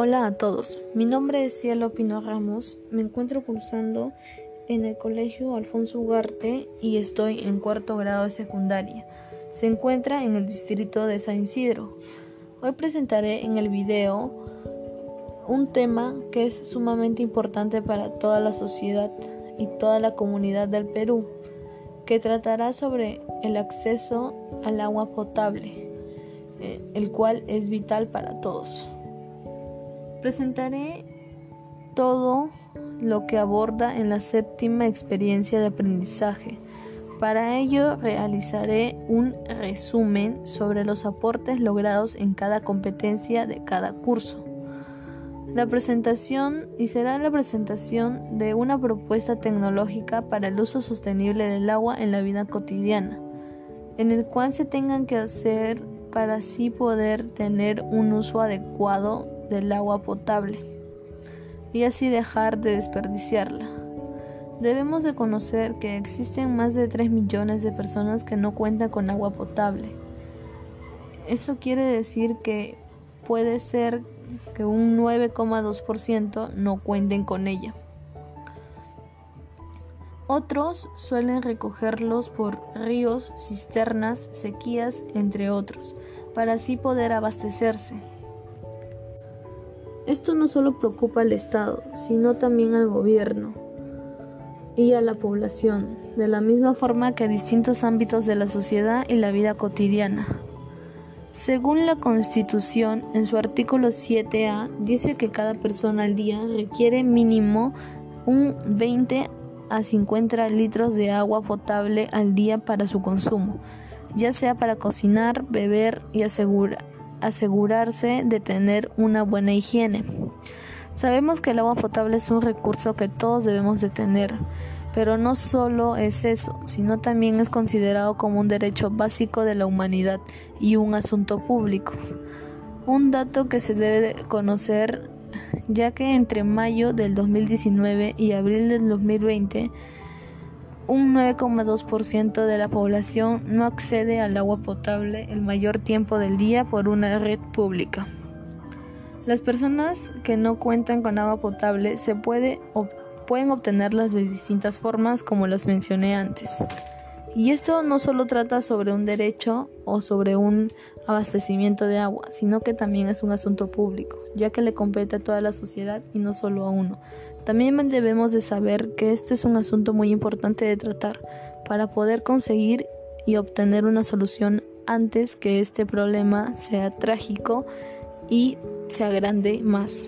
Hola a todos, mi nombre es Cielo Pino Ramos, me encuentro cursando en el Colegio Alfonso Ugarte y estoy en cuarto grado de secundaria. Se encuentra en el distrito de San Isidro. Hoy presentaré en el video un tema que es sumamente importante para toda la sociedad y toda la comunidad del Perú, que tratará sobre el acceso al agua potable, eh, el cual es vital para todos. Presentaré todo lo que aborda en la séptima experiencia de aprendizaje. Para ello realizaré un resumen sobre los aportes logrados en cada competencia de cada curso. La presentación y será la presentación de una propuesta tecnológica para el uso sostenible del agua en la vida cotidiana, en el cual se tengan que hacer para así poder tener un uso adecuado del agua potable y así dejar de desperdiciarla. Debemos de conocer que existen más de 3 millones de personas que no cuentan con agua potable. Eso quiere decir que puede ser que un 9,2% no cuenten con ella. Otros suelen recogerlos por ríos, cisternas, sequías, entre otros, para así poder abastecerse. Esto no solo preocupa al Estado, sino también al gobierno y a la población, de la misma forma que a distintos ámbitos de la sociedad y la vida cotidiana. Según la Constitución, en su artículo 7A, dice que cada persona al día requiere mínimo un 20 a 50 litros de agua potable al día para su consumo, ya sea para cocinar, beber y asegurar asegurarse de tener una buena higiene. Sabemos que el agua potable es un recurso que todos debemos de tener, pero no solo es eso, sino también es considerado como un derecho básico de la humanidad y un asunto público. Un dato que se debe conocer ya que entre mayo del 2019 y abril del 2020 un 9,2% de la población no accede al agua potable el mayor tiempo del día por una red pública. Las personas que no cuentan con agua potable se puede, pueden obtenerlas de distintas formas como las mencioné antes. Y esto no solo trata sobre un derecho o sobre un abastecimiento de agua, sino que también es un asunto público, ya que le compete a toda la sociedad y no solo a uno. También debemos de saber que esto es un asunto muy importante de tratar para poder conseguir y obtener una solución antes que este problema sea trágico y se agrande más.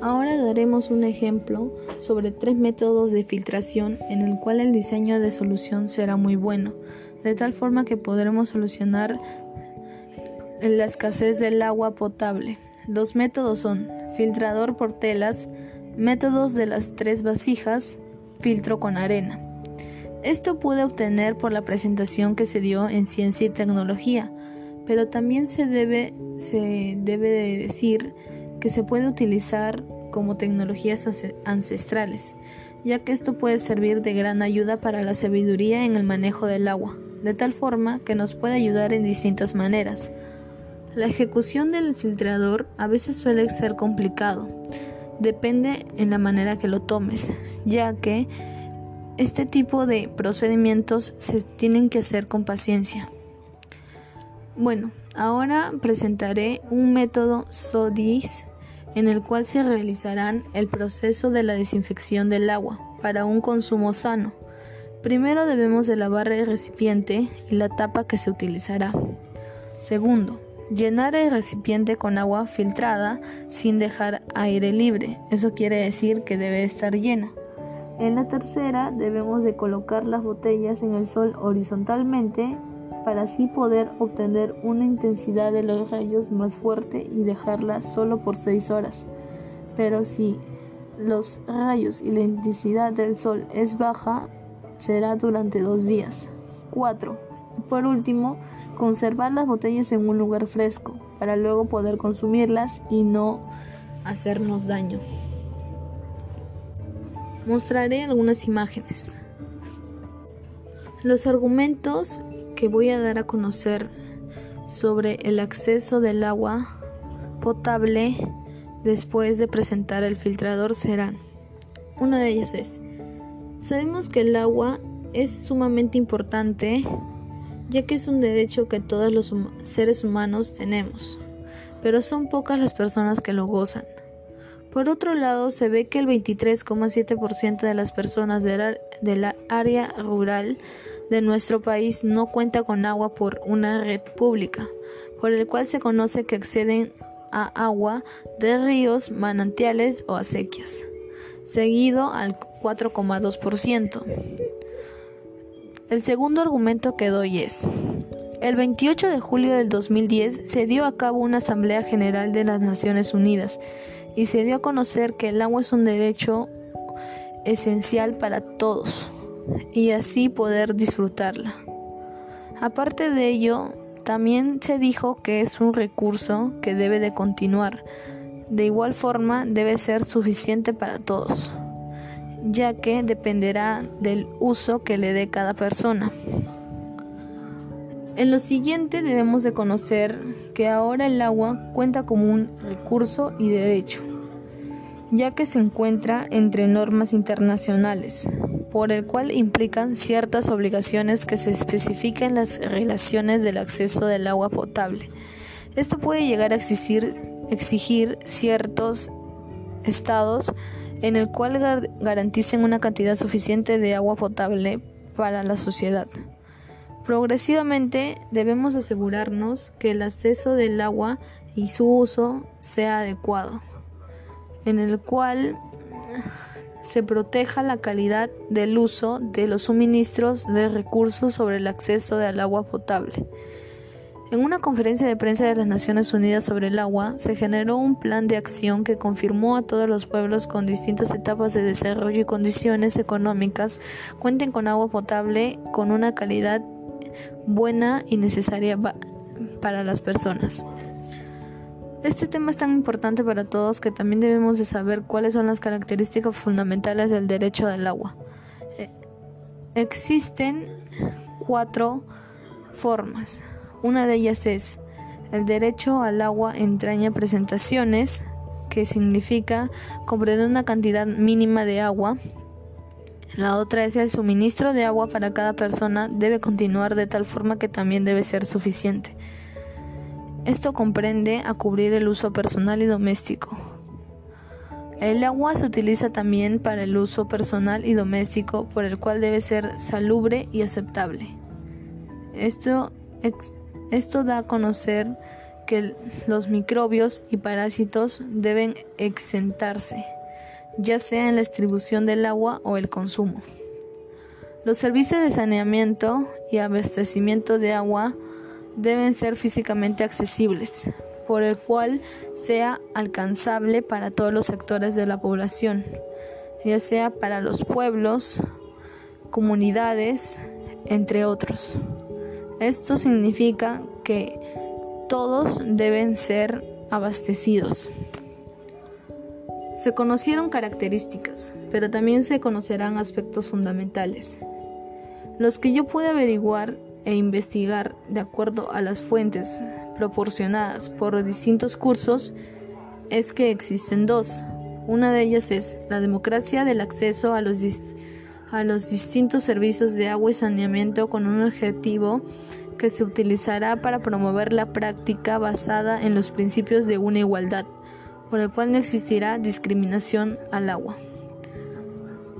Ahora daremos un ejemplo sobre tres métodos de filtración en el cual el diseño de solución será muy bueno, de tal forma que podremos solucionar la escasez del agua potable. Los métodos son filtrador por telas, métodos de las tres vasijas, filtro con arena. Esto pude obtener por la presentación que se dio en Ciencia y Tecnología, pero también se debe, se debe de decir que se puede utilizar como tecnologías ancestrales, ya que esto puede servir de gran ayuda para la sabiduría en el manejo del agua, de tal forma que nos puede ayudar en distintas maneras. La ejecución del filtrador a veces suele ser complicado. Depende en la manera que lo tomes, ya que este tipo de procedimientos se tienen que hacer con paciencia. Bueno, ahora presentaré un método SODIS en el cual se realizarán el proceso de la desinfección del agua para un consumo sano. Primero debemos de lavar el recipiente y la tapa que se utilizará. Segundo, Llenar el recipiente con agua filtrada sin dejar aire libre. Eso quiere decir que debe estar lleno. En la tercera debemos de colocar las botellas en el sol horizontalmente para así poder obtener una intensidad de los rayos más fuerte y dejarla solo por 6 horas. Pero si los rayos y la intensidad del sol es baja, será durante dos días. 4. Y por último, Conservar las botellas en un lugar fresco para luego poder consumirlas y no hacernos daño. Mostraré algunas imágenes. Los argumentos que voy a dar a conocer sobre el acceso del agua potable después de presentar el filtrador serán. Uno de ellos es, sabemos que el agua es sumamente importante ya que es un derecho que todos los seres humanos tenemos, pero son pocas las personas que lo gozan. Por otro lado, se ve que el 23,7% de las personas de la área rural de nuestro país no cuenta con agua por una red pública, por el cual se conoce que acceden a agua de ríos, manantiales o acequias, seguido al 4,2%. El segundo argumento que doy es, el 28 de julio del 2010 se dio a cabo una Asamblea General de las Naciones Unidas y se dio a conocer que el agua es un derecho esencial para todos y así poder disfrutarla. Aparte de ello, también se dijo que es un recurso que debe de continuar. De igual forma, debe ser suficiente para todos, ya que dependerá del uso que le dé cada persona. En lo siguiente debemos de conocer que ahora el agua cuenta como un recurso y derecho, ya que se encuentra entre normas internacionales, por el cual implican ciertas obligaciones que se especifican las relaciones del acceso del agua potable. Esto puede llegar a exigir ciertos estados en el cual garanticen una cantidad suficiente de agua potable para la sociedad. Progresivamente debemos asegurarnos que el acceso del agua y su uso sea adecuado, en el cual se proteja la calidad del uso de los suministros de recursos sobre el acceso al agua potable. En una conferencia de prensa de las Naciones Unidas sobre el agua, se generó un plan de acción que confirmó a todos los pueblos con distintas etapas de desarrollo y condiciones económicas cuenten con agua potable con una calidad buena y necesaria para las personas. Este tema es tan importante para todos que también debemos de saber cuáles son las características fundamentales del derecho al agua. Eh, existen cuatro formas. Una de ellas es el derecho al agua entraña presentaciones, que significa comprender una cantidad mínima de agua la otra es el suministro de agua para cada persona debe continuar de tal forma que también debe ser suficiente. Esto comprende a cubrir el uso personal y doméstico. El agua se utiliza también para el uso personal y doméstico, por el cual debe ser salubre y aceptable. Esto, esto da a conocer que los microbios y parásitos deben exentarse ya sea en la distribución del agua o el consumo. Los servicios de saneamiento y abastecimiento de agua deben ser físicamente accesibles, por el cual sea alcanzable para todos los sectores de la población, ya sea para los pueblos, comunidades, entre otros. Esto significa que todos deben ser abastecidos. Se conocieron características, pero también se conocerán aspectos fundamentales, los que yo pude averiguar e investigar de acuerdo a las fuentes proporcionadas por distintos cursos es que existen dos. Una de ellas es la democracia del acceso a los, a los distintos servicios de agua y saneamiento con un objetivo que se utilizará para promover la práctica basada en los principios de una igualdad por el cual no existirá discriminación al agua.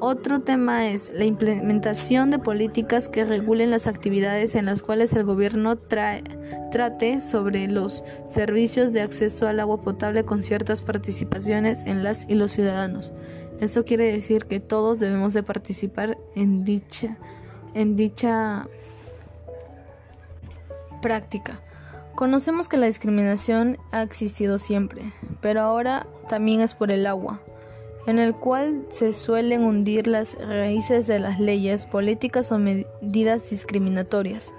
Otro tema es la implementación de políticas que regulen las actividades en las cuales el gobierno trate sobre los servicios de acceso al agua potable con ciertas participaciones en las y los ciudadanos. Eso quiere decir que todos debemos de participar en dicha, en dicha práctica. Conocemos que la discriminación ha existido siempre, pero ahora también es por el agua, en el cual se suelen hundir las raíces de las leyes, políticas o medidas discriminatorias.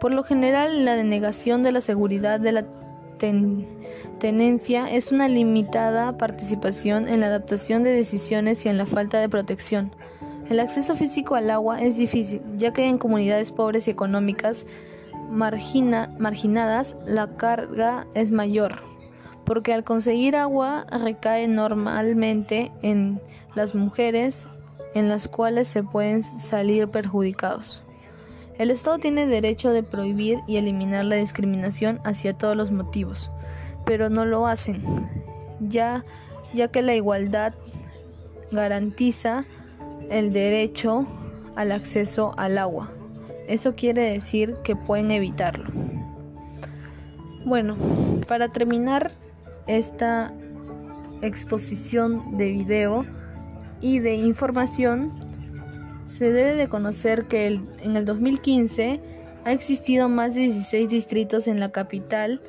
Por lo general, la denegación de la seguridad de la tenencia es una limitada participación en la adaptación de decisiones y en la falta de protección. El acceso físico al agua es difícil, ya que en comunidades pobres y económicas marginadas la carga es mayor, porque al conseguir agua recae normalmente en las mujeres en las cuales se pueden salir perjudicados. El Estado tiene derecho de prohibir y eliminar la discriminación hacia todos los motivos, pero no lo hacen, ya, ya que la igualdad garantiza el derecho al acceso al agua. Eso quiere decir que pueden evitarlo. Bueno, para terminar esta exposición de video y de información, se debe de conocer que en el 2015 ha existido más de 16 distritos en la capital,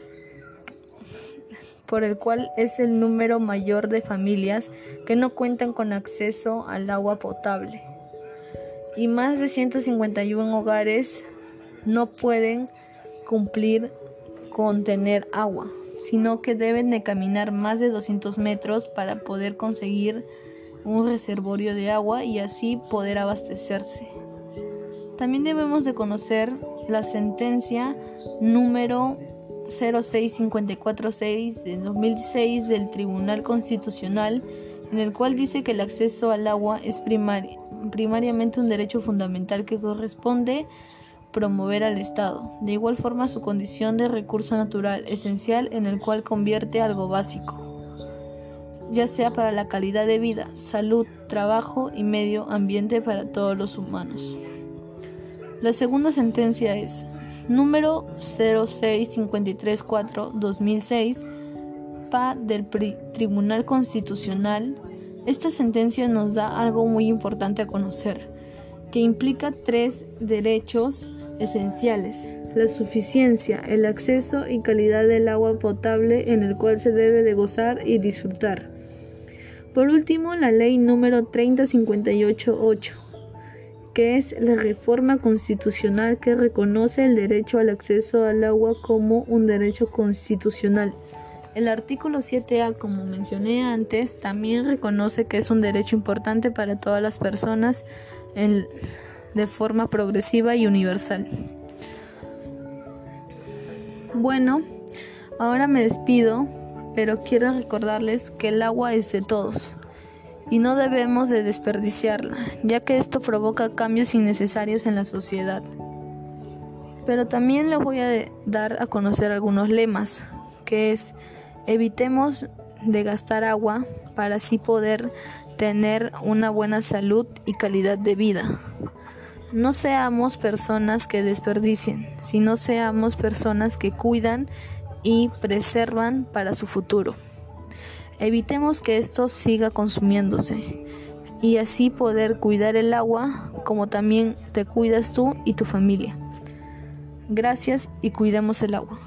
por el cual es el número mayor de familias que no cuentan con acceso al agua potable. Y más de 151 hogares no pueden cumplir con tener agua, sino que deben de caminar más de 200 metros para poder conseguir un reservorio de agua y así poder abastecerse. También debemos de conocer la sentencia número 06546 de 2016 del Tribunal Constitucional en el cual dice que el acceso al agua es primariamente un derecho fundamental que corresponde promover al Estado. De igual forma su condición de recurso natural esencial en el cual convierte algo básico ya sea para la calidad de vida, salud, trabajo y medio ambiente para todos los humanos. La segunda sentencia es número 06534-2006 PA del Tribunal Constitucional. Esta sentencia nos da algo muy importante a conocer, que implica tres derechos esenciales, la suficiencia, el acceso y calidad del agua potable en el cual se debe de gozar y disfrutar. Por último, la ley número 30588, que es la reforma constitucional que reconoce el derecho al acceso al agua como un derecho constitucional. El artículo 7A, como mencioné antes, también reconoce que es un derecho importante para todas las personas de forma progresiva y universal. Bueno, ahora me despido pero quiero recordarles que el agua es de todos y no debemos de desperdiciarla, ya que esto provoca cambios innecesarios en la sociedad. Pero también les voy a dar a conocer algunos lemas, que es evitemos de gastar agua para así poder tener una buena salud y calidad de vida. No seamos personas que desperdicien, sino seamos personas que cuidan y preservan para su futuro. Evitemos que esto siga consumiéndose y así poder cuidar el agua como también te cuidas tú y tu familia. Gracias y cuidemos el agua.